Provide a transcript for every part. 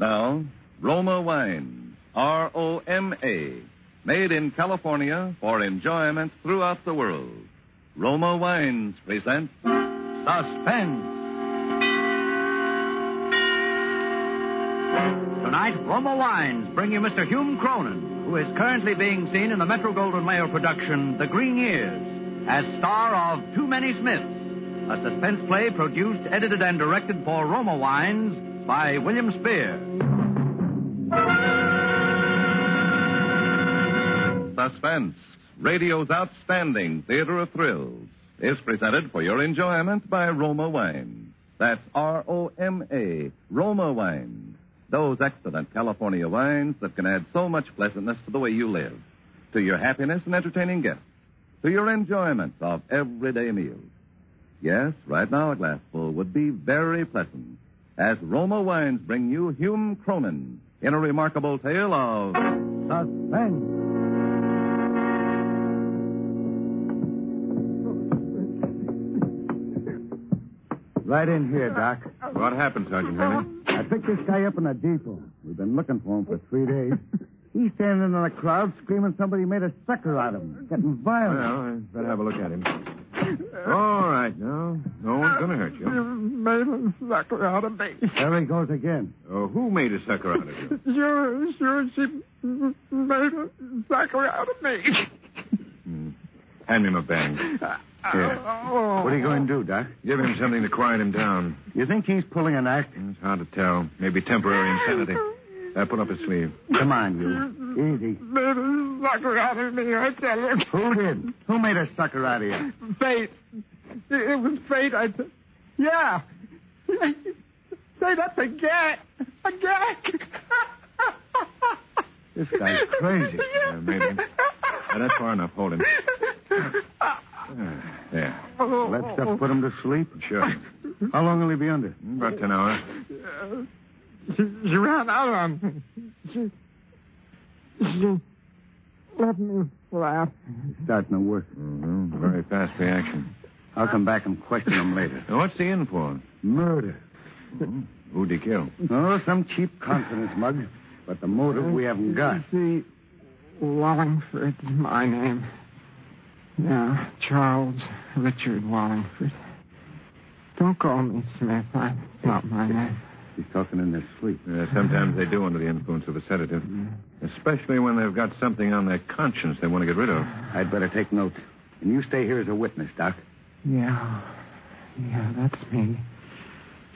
Now, Roma Wine, R O M A, made in California for enjoyment throughout the world. Roma Wines present Suspense. Tonight, Roma Wines bring you Mr. Hume Cronyn, who is currently being seen in the Metro Goldwyn Mayer production, The Green Years, as star of Too Many Smiths, a suspense play produced, edited, and directed for Roma Wines by William Spier. Suspense, radio's outstanding theater of thrills, is presented for your enjoyment by Roma Wine. That's R O M A, Roma Wine. Those excellent California wines that can add so much pleasantness to the way you live, to your happiness and entertaining gifts, to your enjoyment of everyday meals. Yes, right now a glassful would be very pleasant as Roma Wines bring you Hume Cronyn in a remarkable tale of suspense. Right in here, Doc. What happened, Sergeant Henry? I picked this guy up in a depot. We've been looking for him for three days. He's standing in the crowd screaming somebody made a sucker out of him. Getting violent. Well, I better have a look at him. All right, no. No one's going to hurt you. made a sucker out of me. There he goes again. Oh, who made a sucker out of you? Sure, sure, she made a sucker out of me. Hmm. Hand me my bang. Here. Oh. What are you going to do, Doc? Give him something to quiet him down. You think he's pulling an act? It's hard to tell. Maybe temporary insanity. Uh, pull up his sleeve. Come on, you. Easy. Made a sucker out of me, I tell you. Who did? Who made a sucker out of you? Fate. It, it was fate. I. T- yeah. Say that's a gag. A gag. This guy's crazy. Yeah, maybe. Uh, that's far enough. Hold him. Uh, there. That stuff put him to sleep? Sure. How long will he be under? About ten hours. She, she ran out on me. She, she let me laugh. He's starting to work. Mm-hmm. Very fast reaction. I'll come back and question him later. What's the in for? Murder. Hmm? Who'd he kill? Oh, some cheap confidence mug. But the motive we haven't got. See, Wallingford's my name. Yeah, Charles Richard Wallingford. Don't call me Smith. I, it's not my name. He's talking in his sleep. Yeah, sometimes they do under the influence of a sedative. Especially when they've got something on their conscience they want to get rid of. I'd better take note. And you stay here as a witness, Doc. Yeah. Yeah, that's me.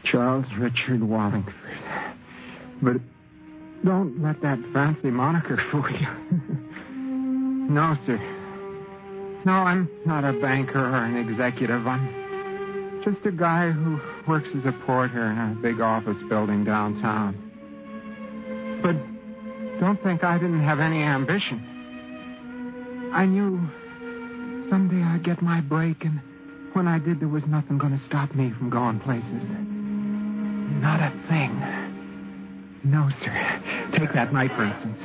Charles Richard Wallingford. But don't let that fancy moniker fool you. no, sir. No, I'm not a banker or an executive. I'm just a guy who works as a porter in a big office building downtown. But don't think I didn't have any ambition. I knew someday I'd get my break, and when I did, there was nothing going to stop me from going places. Not a thing. No, sir. Take that night, for instance.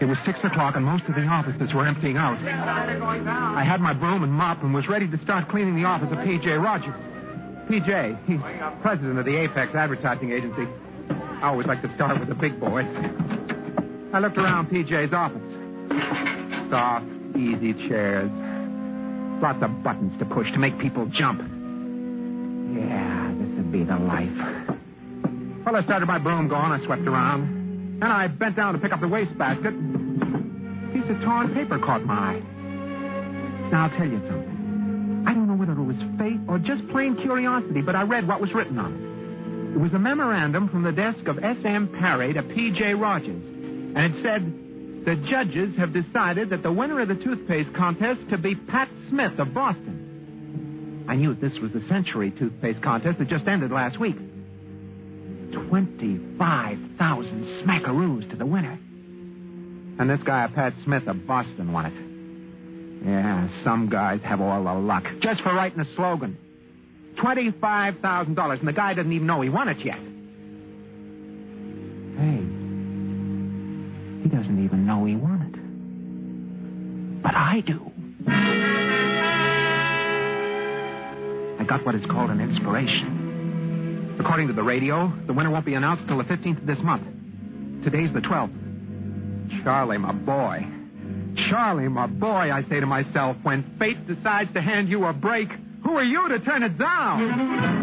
It was six o'clock, and most of the offices were emptying out. I had my broom and mop and was ready to start cleaning the office of P.J. Rogers. P.J., he's president of the Apex Advertising Agency. I always like to start with the big boys. I looked around P.J.'s office. Soft, easy chairs. Lots of buttons to push to make people jump. Yeah, this would be the life. Well, I started my broom going. I swept around. and I bent down to pick up the wastebasket. A piece of torn paper caught my eye. Now, I'll tell you something. I don't know whether it was fate or just plain curiosity, but I read what was written on it. It was a memorandum from the desk of S.M. Parry to P.J. Rogers. And it said, the judges have decided that the winner of the toothpaste contest to be Pat Smith of Boston. I knew this was the century toothpaste contest that just ended last week. 25,000 smackaroos to the winner. And this guy, Pat Smith of Boston, won it. Yeah, some guys have all the luck. Just for writing a slogan. $25,000, and the guy doesn't even know he won it yet. Hey, he doesn't even I do. I got what is called an inspiration. According to the radio, the winner won't be announced till the 15th of this month. Today's the 12th. Charlie, my boy. Charlie, my boy, I say to myself, when fate decides to hand you a break, who are you to turn it down?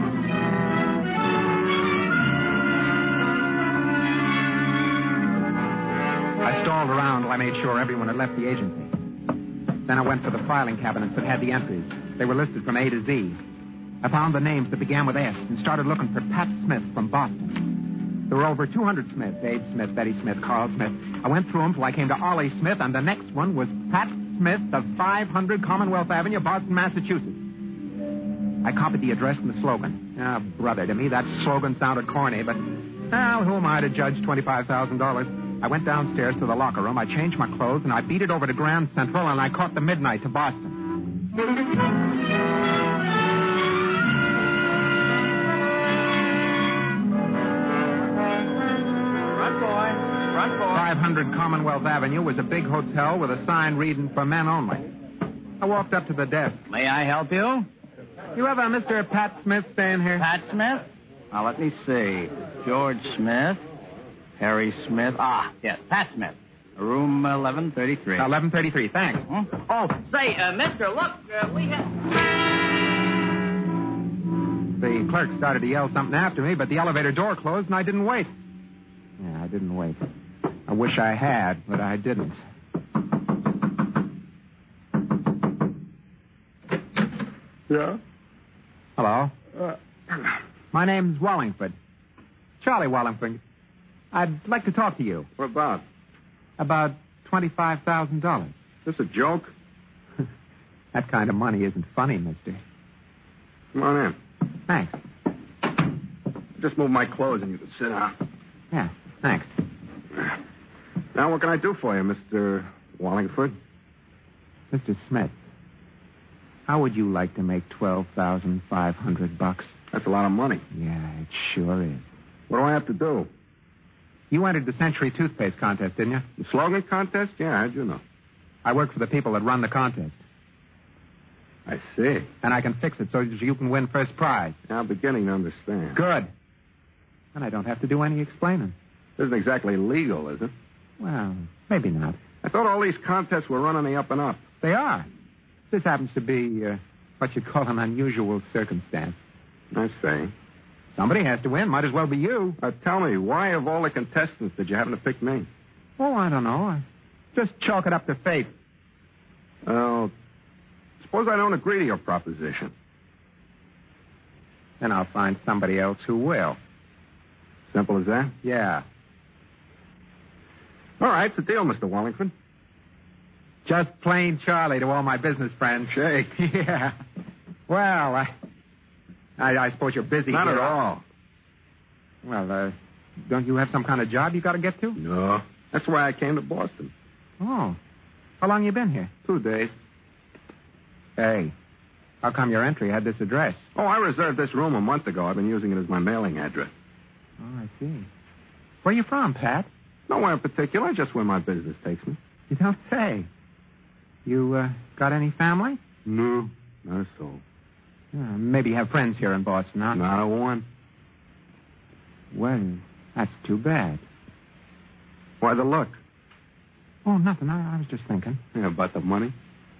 I stalled around while I made sure everyone had left the agency. Then I went for the filing cabinets that had the entries. They were listed from A to Z. I found the names that began with S and started looking for Pat Smith from Boston. There were over 200 Smiths Abe Smith, Betty Smith, Carl Smith. I went through them till I came to Ollie Smith, and the next one was Pat Smith of 500 Commonwealth Avenue, Boston, Massachusetts. I copied the address and the slogan. Ah, brother, to me that slogan sounded corny, but, well, who am I to judge $25,000? I went downstairs to the locker room, I changed my clothes, and I beat it over to Grand Central, and I caught the midnight to Boston. Front boy. Front boy. 500 Commonwealth Avenue was a big hotel with a sign reading for men only. I walked up to the desk. May I help you? You have a Mr. Pat Smith staying here? Pat Smith? Now, let me see. George Smith. Harry Smith. Ah, yes, Pat Smith. Room 1133. 1133, thanks. Hmm? Oh, say, uh, mister, look, uh, we have... The clerk started to yell something after me, but the elevator door closed and I didn't wait. Yeah, I didn't wait. I wish I had, but I didn't. Yeah? Hello. Uh, My name's Wallingford. Charlie Wallingford. I'd like to talk to you What about? about $25,000. This a joke? That kind of money isn't funny, mister. Come on in. Thanks. Just move my clothes and you can sit down. Yeah, thanks. Now, what can I do for you, Mr. Wallingford? Mr. Smith, how would you like to make 12500 bucks? That's a lot of money. Yeah, it sure is. What do I have to do? You entered the Century Toothpaste contest, didn't you? The slogan contest? Yeah, how'd you know? I work for the people that run the contest. I see. And I can fix it so that you can win first prize. I'm beginning to understand. Good. And I don't have to do any explaining. This isn't exactly legal, is it? Well, maybe not. I thought all these contests were running the up and up. They are. This happens to be uh, what you'd call an unusual circumstance. I see. Somebody has to win. Might as well be you. Uh, tell me, why of all the contestants did you happen to pick me? Oh, I don't know. I just chalk it up to fate. Well, suppose I don't agree to your proposition. Then I'll find somebody else who will. Simple as that? Yeah. All right, it's a deal, Mr. Wallingford. Just plain Charlie to all my business friends. Shake. yeah. Well, I, I, I suppose you're busy. Not here. at all. Well, uh, don't you have some kind of job you got to get to? No. That's why I came to Boston. Oh. How long you been here? Two days. Hey, how come your entry had this address? Oh, I reserved this room a month ago. I've been using it as my mailing address. Oh, I see. Where you from, Pat? Nowhere in particular, just where my business takes me. You don't say. You uh, got any family? No, not a soul. Uh, maybe you have friends here in Boston, huh? Not a one. Well, that's too bad. Why the look? Oh, nothing. I, I was just thinking. Yeah, about the money.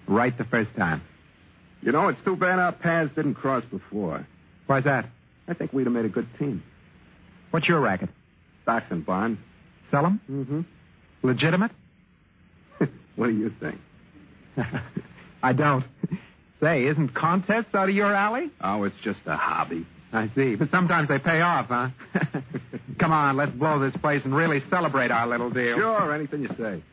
Right the first time. You know, it's too bad our paths didn't cross before. Why's that? I think we'd have made a good team. What's your racket? Stocks and bonds. Sell 'em? Mm-hmm. Legitimate? what do you think? I don't. Say, isn't contests out of your alley? Oh, it's just a hobby. I see. But sometimes they pay off, huh? Come on, let's blow this place and really celebrate our little deal. Sure, anything you say.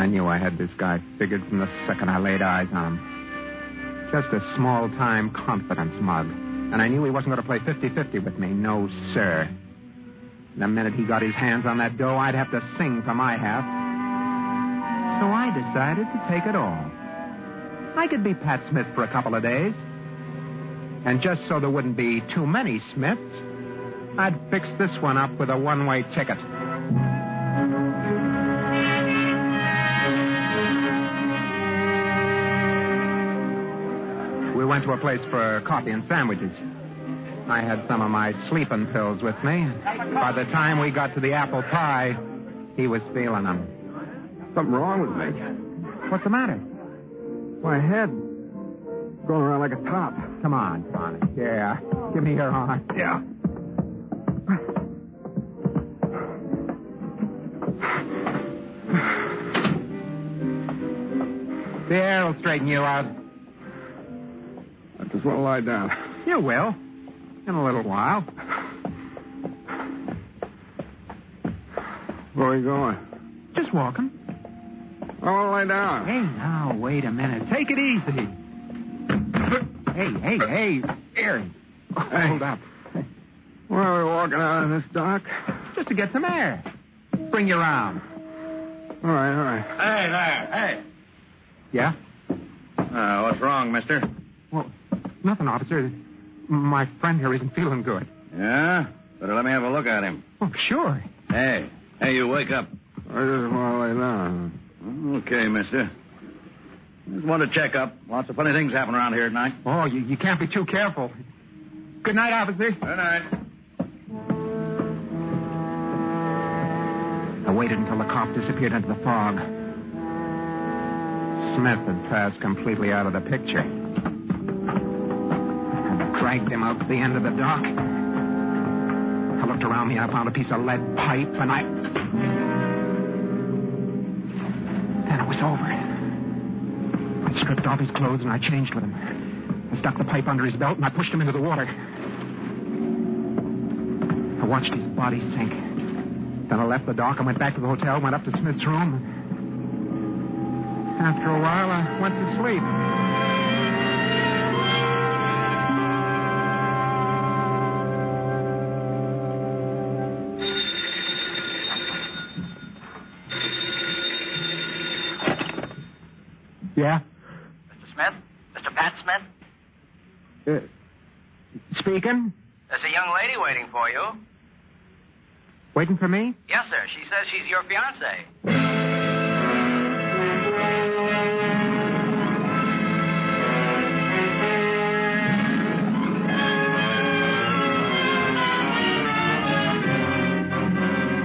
I knew I had this guy figured from the second I laid eyes on him. Just a small time confidence mug. And I knew he wasn't going to play 50 50 with me. No, sir. The minute he got his hands on that dough, I'd have to sing for my half. Decided to take it all. I could be Pat Smith for a couple of days. And just so there wouldn't be too many Smiths, I'd fix this one up with a one way ticket. We went to a place for coffee and sandwiches. I had some of my sleeping pills with me. By the time we got to the apple pie, he was feeling them. Something wrong with me. What's the matter? My head going around like a top. Come on, Bonnie. Yeah. Give me your arm. Yeah. The air will straighten you out. I just want to lie down. You will. In a little while. Where are you going? Just walking. I want to lie down. Hey, now, wait a minute. Take it easy. Hey, hey, hey. Here. Hold up. Where are we walking out in this dark? Just to get some air. Bring you around. All right, all right. Hey there, hey. Yeah? Uh, what's wrong, mister? Well, nothing, officer. My friend here isn't feeling good. Yeah? Better let me have a look at him. Oh, sure. Hey, hey, you wake up. I just want to lay down. Okay, mister. Just want to check up. Lots of funny things happen around here at night. Oh, you, you can't be too careful. Good night, officer. Good night. I waited until the cop disappeared into the fog. Smith had passed completely out of the picture. I dragged him out to the end of the dock. I looked around me and I found a piece of lead pipe and I. Then it was over. I stripped off his clothes and I changed with him. I stuck the pipe under his belt and I pushed him into the water. I watched his body sink. Then I left the dock and went back to the hotel, went up to Smith's room. After a while, I went to sleep. Yeah? Mr. Smith? Mr. Pat Smith? Uh, speaking? There's a young lady waiting for you. Waiting for me? Yes, sir. She says she's your fiancée.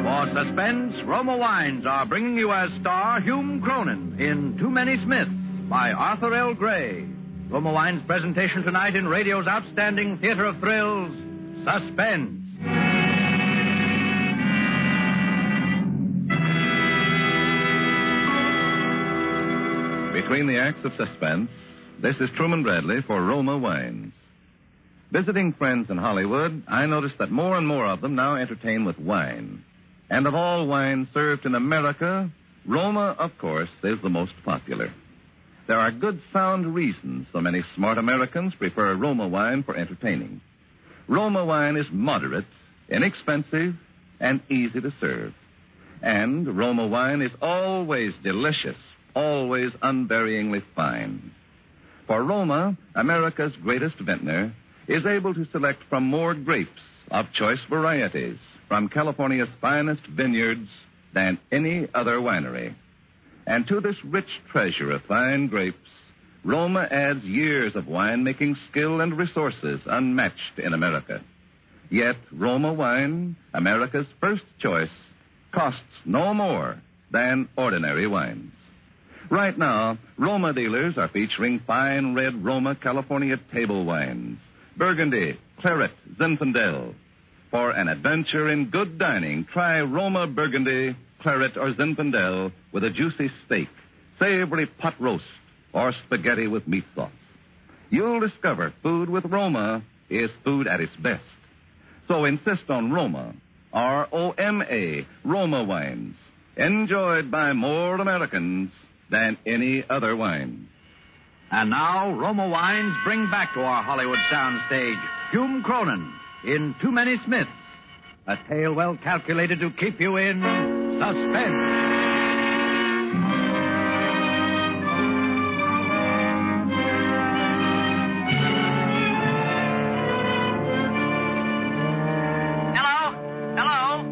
For suspense, Roma Wines are bringing you as star Hume Cronyn in Too Many Smiths by Arthur L. Gray. Roma Wines' presentation tonight in radio's outstanding theater of thrills, Suspense. Between the acts of suspense, this is Truman Bradley for Roma Wines. Visiting friends in Hollywood, I noticed that more and more of them now entertain with wine. And of all wines served in America, Roma, of course, is the most popular. There are good sound reasons so many smart Americans prefer Roma wine for entertaining. Roma wine is moderate, inexpensive, and easy to serve. And Roma wine is always delicious, always unvaryingly fine. For Roma, America's greatest vintner, is able to select from more grapes of choice varieties from California's finest vineyards than any other winery. And to this rich treasure of fine grapes, Roma adds years of winemaking skill and resources unmatched in America. Yet Roma wine, America's first choice, costs no more than ordinary wines. Right now, Roma dealers are featuring fine red Roma California table wines, Burgundy, Claret, Zinfandel. For an adventure in good dining, try Roma Burgundy, Claret, or Zinfandel with a juicy steak, savory pot roast, or spaghetti with meat sauce. You'll discover food with Roma is food at its best. So insist on Roma, R-O-M-A, Roma wines, enjoyed by more Americans than any other wine. And now, Roma Wines bring back to our Hollywood soundstage Hume Cronyn in Too Many Smiths, a tale well calculated to keep you in suspense. Hello? Hello?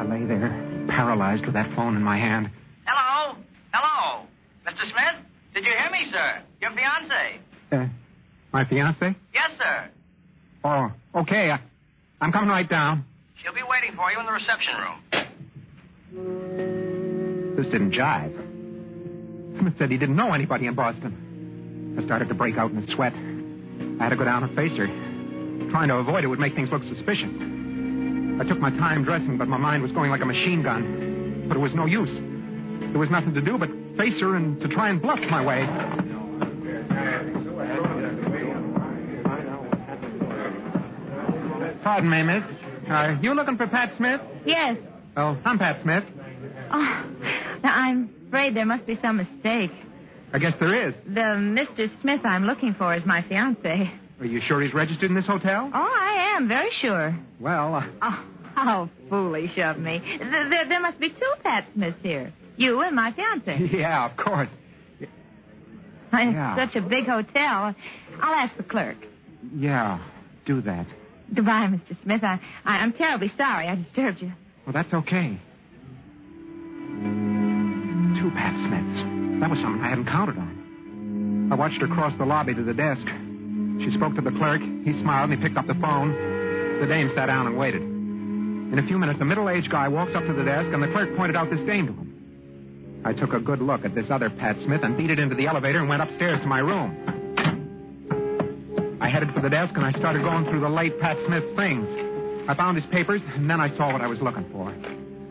I lay there, paralyzed with that phone in my hand. Hello? Hello? Mr. Smith? Did you hear me, sir? Your fiancée. Uh, my fiance? Yes, sir. Oh, okay. I, I'm coming right down. She'll be waiting for you in the reception room. This didn't jive. Smith said he didn't know anybody in Boston. I started to break out in a sweat. I had to go down and face her. Trying to avoid it would make things look suspicious. I took my time dressing, but my mind was going like a machine gun. But it was no use. There was nothing to do but face her and to try and bluff my way. Pardon me, miss. Are you looking for Pat Smith? Yes. Oh, I'm Pat Smith. Oh, I'm afraid there must be some mistake. I guess there is. The Mr. Smith I'm looking for is my fiance. Are you sure he's registered in this hotel? Oh, I am very sure. Well, uh, Oh, how foolish of me. Th- There, there must be two Pat Smiths here. You and my fiance. yeah, of course. It's Yeah. such a big hotel. I'll ask the clerk. Yeah, do that. Goodbye, Mr. Smith. I, I, I'm terribly sorry I disturbed you. Well, that's okay. Two Pat Smiths. That was something I hadn't counted on. I watched her cross the lobby to the desk. She spoke to the clerk. He smiled and he picked up the phone. The dame sat down and waited. In a few minutes, a middle-aged guy walks up to the desk, and the clerk pointed out this dame to him. I took a good look at this other Pat Smith and beat it into the elevator and went upstairs to my room. I headed for the desk and I started going through the late Pat Smith things. I found his papers, and then I saw what I was looking for.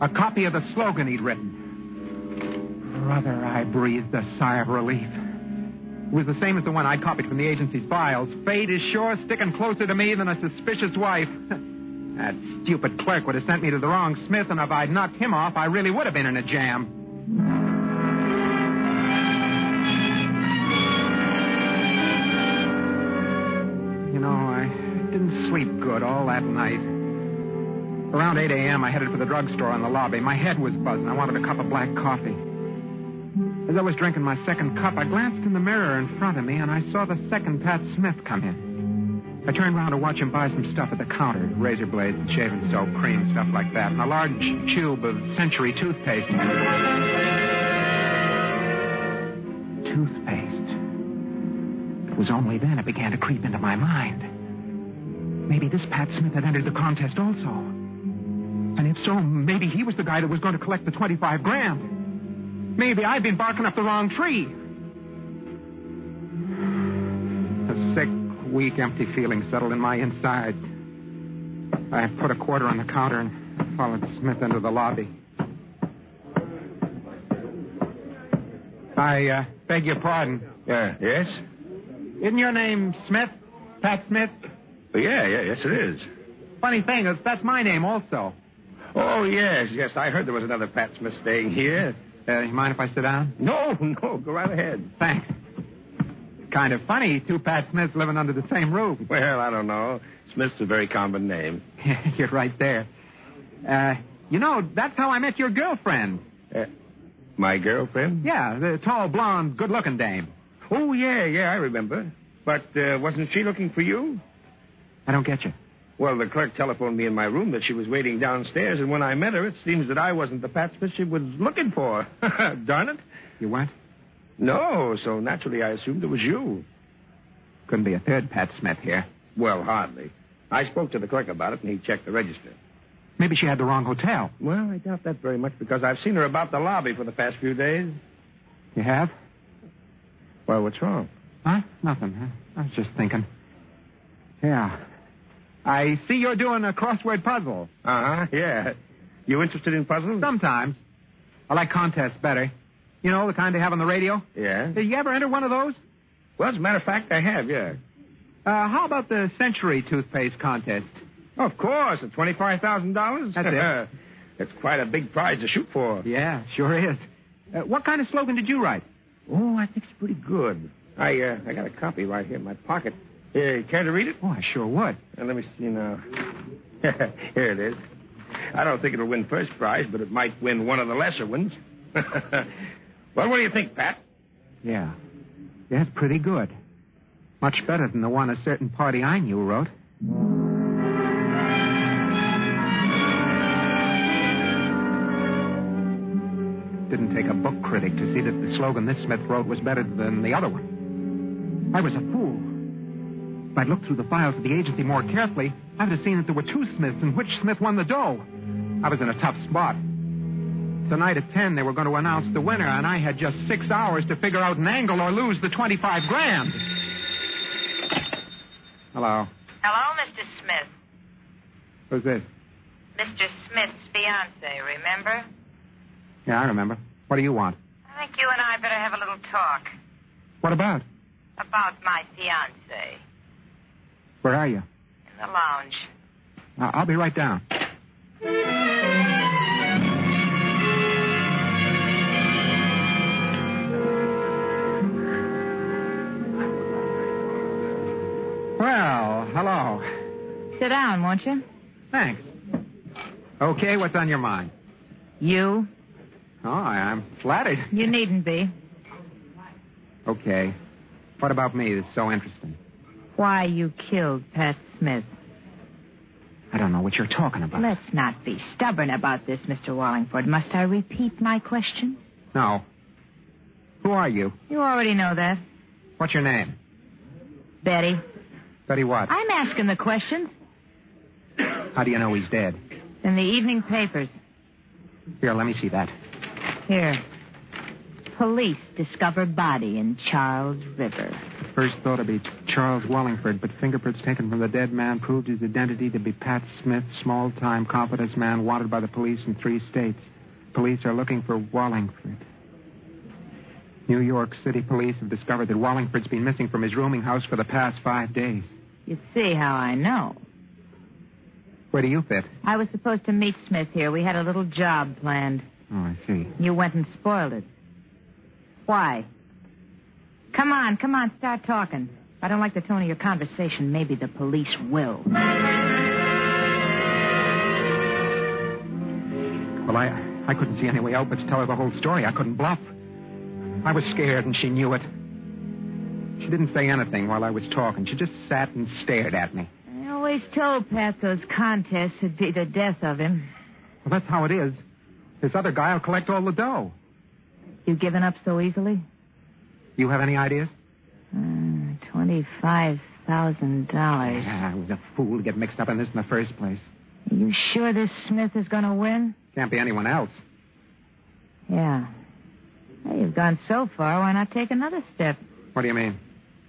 A copy of the slogan he'd written. Brother, I breathed a sigh of relief. It was the same as the one I copied from the agency's files. Fate is sure sticking closer to me than a suspicious wife. that stupid clerk would have sent me to the wrong Smith, and if I'd knocked him off, I really would have been in a jam. You know, I didn't sleep good all that night. Around 8 a.m., I headed for the drugstore in the lobby. My head was buzzing. I wanted a cup of black coffee. As I was drinking my second cup, I glanced in the mirror in front of me and I saw the second Pat Smith come in. I turned around to watch him buy some stuff at the counter razor blades and shaving soap, cream, stuff like that, and a large tube of Century toothpaste. Toothpaste. It was only then it began to creep into my mind. Maybe this Pat Smith had entered the contest also. And if so, maybe he was the guy that was going to collect the 25 grand. Maybe I've been barking up the wrong tree. A sick, weak, empty feeling settled in my insides. I put a quarter on the counter and followed Smith into the lobby. I uh, beg your pardon. Uh, yes? Isn't your name Smith? Pat Smith? Yeah, yeah, yes, it is. Funny thing is, that's my name also. Oh, yes, yes. I heard there was another Pat Smith staying here. Uh, you mind if I sit down? No, no, go right ahead. Thanks. Kind of funny, two Pat Smiths living under the same roof. Well, I don't know. Smith's a very common name. You're right there. Uh, you know, that's how I met your girlfriend. Uh, my girlfriend? Yeah, the tall, blonde, good-looking dame. Oh, yeah, yeah, I remember. But uh, wasn't she looking for you? I don't get you. Well, the clerk telephoned me in my room that she was waiting downstairs, and when I met her, it seems that I wasn't the Pat Smith she was looking for. Darn it. You what? No, so naturally I assumed it was you. Couldn't be a third Pat Smith here. Well, hardly. I spoke to the clerk about it, and he checked the register. Maybe she had the wrong hotel. Well, I doubt that very much because I've seen her about the lobby for the past few days. You have? Well, what's wrong? Huh? Nothing. Huh? I was just thinking. Yeah. I see you're doing a crossword puzzle. Uh huh, yeah. You interested in puzzles? Sometimes. I like contests better. You know, the kind they have on the radio? Yeah. Did you ever enter one of those? Well, as a matter of fact, I have, yeah. Uh, how about the Century toothpaste contest? Oh, Of course, at $25,000? That's it. It's quite a big prize to shoot for. Yeah, sure is. Uh, what kind of slogan did you write? Oh, I think it's pretty good. I uh, I got a copy right here in my pocket. Here, care to read it? Oh, I sure would. Uh, let me see now. Here it is. I don't think it'll win first prize, but it might win one of the lesser ones. well, what do you think, Pat? Yeah. Yeah, it's pretty good. Much better than the one a certain party I knew wrote. Didn't take a book critic to see that the slogan this Smith wrote was better than the other one. I was a fool. If I'd looked through the files of the agency more carefully, I would have seen that there were two Smiths and which Smith won the dough. I was in a tough spot. Tonight at 10, they were going to announce the winner, and I had just six hours to figure out an angle or lose the 25 grand. Hello. Hello, Mr. Smith. Who's this? Mr. Smith's fiance, remember? Yeah, I remember. What do you want? I think you and I better have a little talk What about? about my fiance Where are you? in the lounge. I- I'll be right down. Well, hello. Sit down, won't you? Thanks. Okay, what's on your mind? You? Oh, I- I'm flattered. You needn't be. Okay. What about me that's so interesting? Why you killed Pat Smith. I don't know what you're talking about. Let's not be stubborn about this, Mr. Wallingford. Must I repeat my question? No. Who are you? You already know that. What's your name? Betty. Betty what? I'm asking the questions. How do you know he's dead? In the evening papers. Here, let me see that. Here. Police discover body in Charles River. First thought to be Charles Wallingford, but fingerprints taken from the dead man proved his identity to be Pat Smith, small-time confidence man wanted by the police in three states. Police are looking for Wallingford. New York City police have discovered that Wallingford's been missing from his rooming house for the past five days. You see how I know. Where do you fit? I was supposed to meet Smith here. We had a little job planned. Oh, I see. You went and spoiled it. Why? Come on, come on, start talking. If I don't like the tone of your conversation, maybe the police will. Well, I, I couldn't see any way out but to tell her the whole story. I couldn't bluff. I was scared, and she knew it. She didn't say anything while I was talking. She just sat and stared at me. I always told Pat those contests would be the death of him. Well, that's how it is. This other guy will collect all the dough. You giving up so easily? You have any ideas? Uh, Twenty-five thousand dollars. Yeah, I was a fool to get mixed up in this in the first place. Are you sure this Smith is going to win? Can't be anyone else. Yeah. Well, you've gone so far. Why not take another step? What do you mean?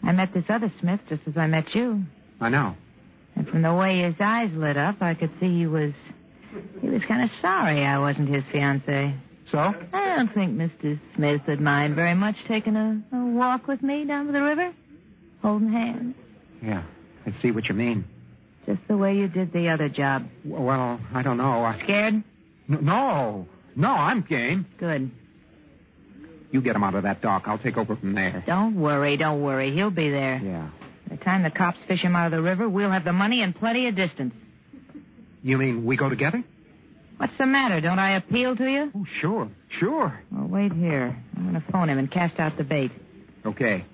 I met this other Smith just as I met you. I know. And from the way his eyes lit up, I could see he was. He was kind of sorry I wasn't his fiance. So? I don't think Mr. Smith would mind very much taking a, a walk with me down to the river, holding hands, Yeah, I see what you mean. just the way you did the other job. W- Well, I don't know. I... Scared? N- No, no, I'm game. Good. You get him out of that dock. I'll take over from there. Don't worry, don't worry. He'll be there. Yeah. By the time the cops fish him out of the river, we'll have the money and plenty of distance. You mean we go together? What's the matter? Don't I appeal to you? Oh, sure, sure. Well, wait here. I'm going to phone him and cast out the bait. Okay.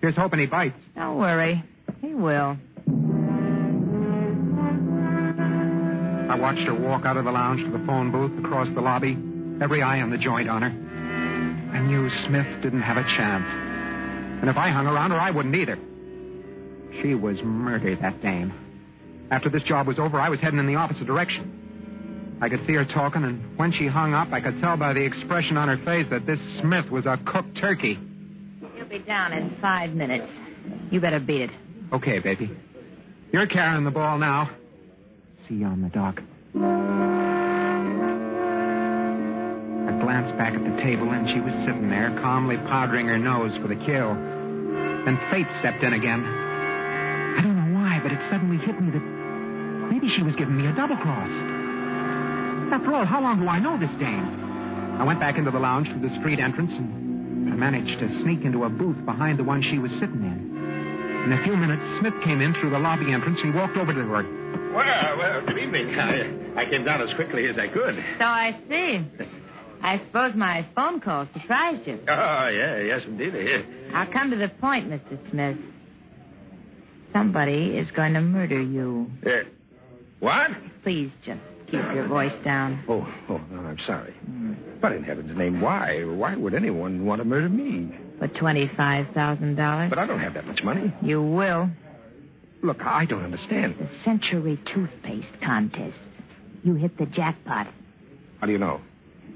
Here's hoping he bites. Don't worry. He will. I watched her walk out of the lounge to the phone booth across the lobby, every eye on the joint on her. I knew Smith didn't have a chance. And if I hung around her, I wouldn't either. She was murdered, that dame. After this job was over, I was heading in the opposite direction. I could see her talking, and when she hung up, I could tell by the expression on her face that this Smith was a cooked turkey. He'll be down in five minutes. You better beat it. Okay, baby. You're carrying the ball now. See you on the dock. I glanced back at the table, and she was sitting there, calmly powdering her nose for the kill. Then fate stepped in again. I don't know why, but it suddenly hit me that maybe she was giving me a double cross. After all, how long do I know this dame? I went back into the lounge through the street entrance, and I managed to sneak into a booth behind the one she was sitting in. In a few minutes, Smith came in through the lobby entrance and walked over to her. Well, well, good evening. I, I came down as quickly as I could. So I see. I suppose my phone call surprised you. Oh, yeah, yes, indeed. Yeah. I'll come to the point, Mr. Smith. Somebody is going to murder you. Uh, what? Please just keep your voice down. Oh, oh, no, I'm sorry. But in heaven's name, why? Why would anyone want to murder me? For $25,000? But I don't have that much money. You will. Look, I don't understand. The Century Toothpaste Contest. You hit the jackpot. How do you know?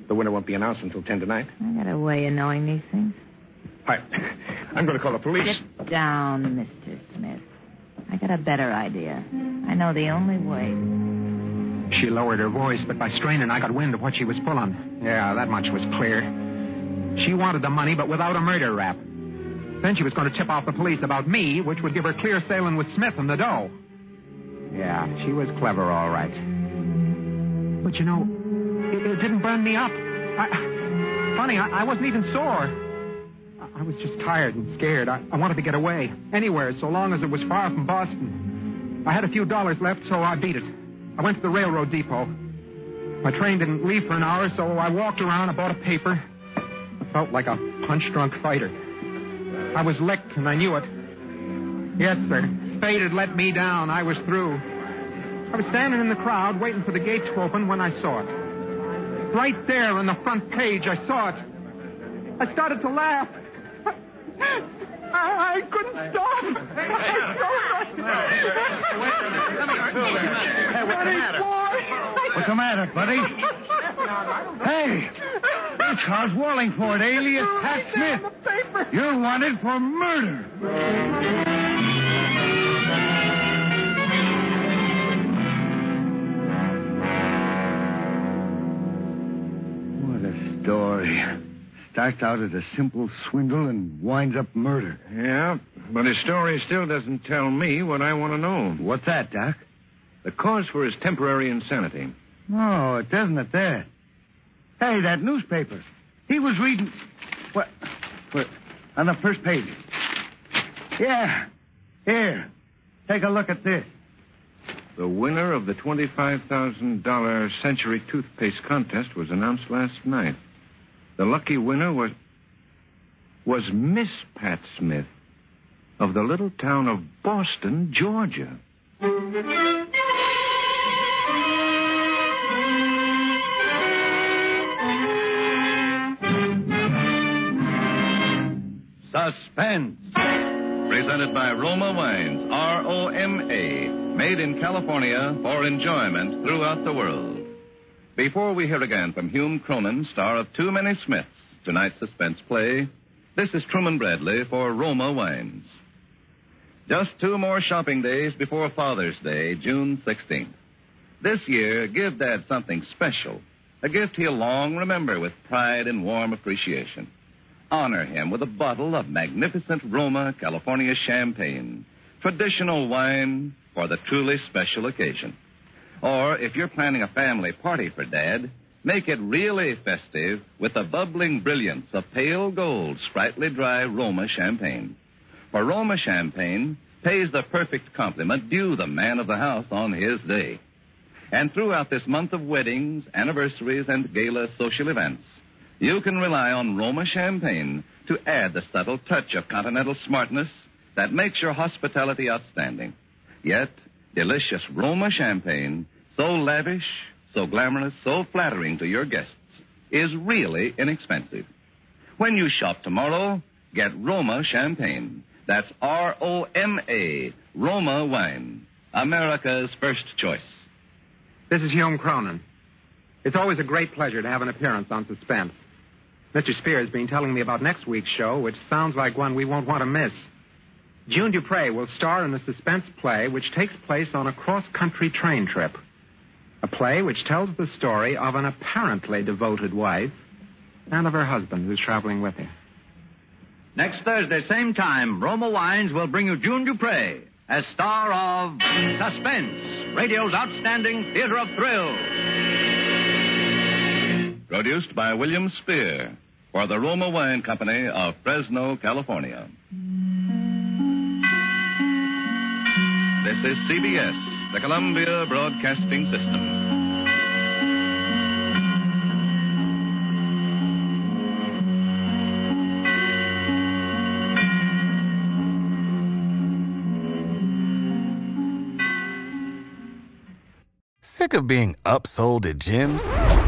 The winner won't be announced until 10 tonight. I got a way of knowing these things. I, I'm going to call the police. Sit down, Mr. Smith. I got a better idea. I know the only way. She lowered her voice, but by straining, I got wind of what she was pulling. Yeah, that much was clear. She wanted the money, but without a murder rap. Then she was going to tip off the police about me, which would give her clear sailing with Smith and the dough. Yeah, she was clever, all right. But you know, it, it didn't burn me up. I, funny, I, I wasn't even sore. I, I was just tired and scared. I, I wanted to get away, anywhere, so long as it was far from Boston. I had a few dollars left, so I beat it. I went to the railroad depot. My train didn't leave for an hour, so I walked around. I bought a paper. I felt like a punch-drunk fighter. I was licked, and I knew it. Yes, sir. Fate had let me down. I was through. I was standing in the crowd, waiting for the gate to open, when I saw it. Right there on the front page, I saw it. I started to laugh. I, I couldn't stop. Hey, what's the matter? What's the matter, buddy? Hey, you're Charles Wallingford, alias Pat Smith. You're wanted for murder. What a story. Starts out as a simple swindle and winds up murder. Yeah, but his story still doesn't tell me what I want to know. What's that, Doc? The cause for his temporary insanity. No, it doesn't at that. Hey, that newspaper. He was reading. What? What? On the first page. Yeah. Here. Take a look at this. The winner of the $25,000 Century Toothpaste Contest was announced last night. The lucky winner was. was Miss Pat Smith of the little town of Boston, Georgia. Suspense. Presented by Roma Wines, R O M A, made in California for enjoyment throughout the world. Before we hear again from Hume Cronyn, star of Too Many Smiths, tonight's suspense play, this is Truman Bradley for Roma Wines. Just two more shopping days before Father's Day, June 16th. This year, give Dad something special, a gift he'll long remember with pride and warm appreciation. Honor him with a bottle of magnificent Roma California champagne, traditional wine for the truly special occasion. Or if you're planning a family party for Dad, make it really festive with the bubbling brilliance of pale gold, sprightly dry Roma champagne. For Roma champagne pays the perfect compliment due the man of the house on his day. And throughout this month of weddings, anniversaries, and gala social events, you can rely on Roma champagne to add the subtle touch of continental smartness that makes your hospitality outstanding. Yet, delicious Roma champagne, so lavish, so glamorous, so flattering to your guests, is really inexpensive. When you shop tomorrow, get Roma champagne. That's R O M A, Roma wine. America's first choice. This is Hume Cronyn. It's always a great pleasure to have an appearance on Suspense. Mr. Spears has been telling me about next week's show, which sounds like one we won't want to miss. June Duprez will star in a suspense play which takes place on a cross-country train trip. A play which tells the story of an apparently devoted wife and of her husband who's traveling with her. Next Thursday, same time, Roma Wines will bring you June Duprez as star of Suspense, radio's outstanding theater of thrills. Produced by William Spier for the Roma Wine Company of Fresno, California. This is CBS, the Columbia Broadcasting System. Sick of being upsold at gyms?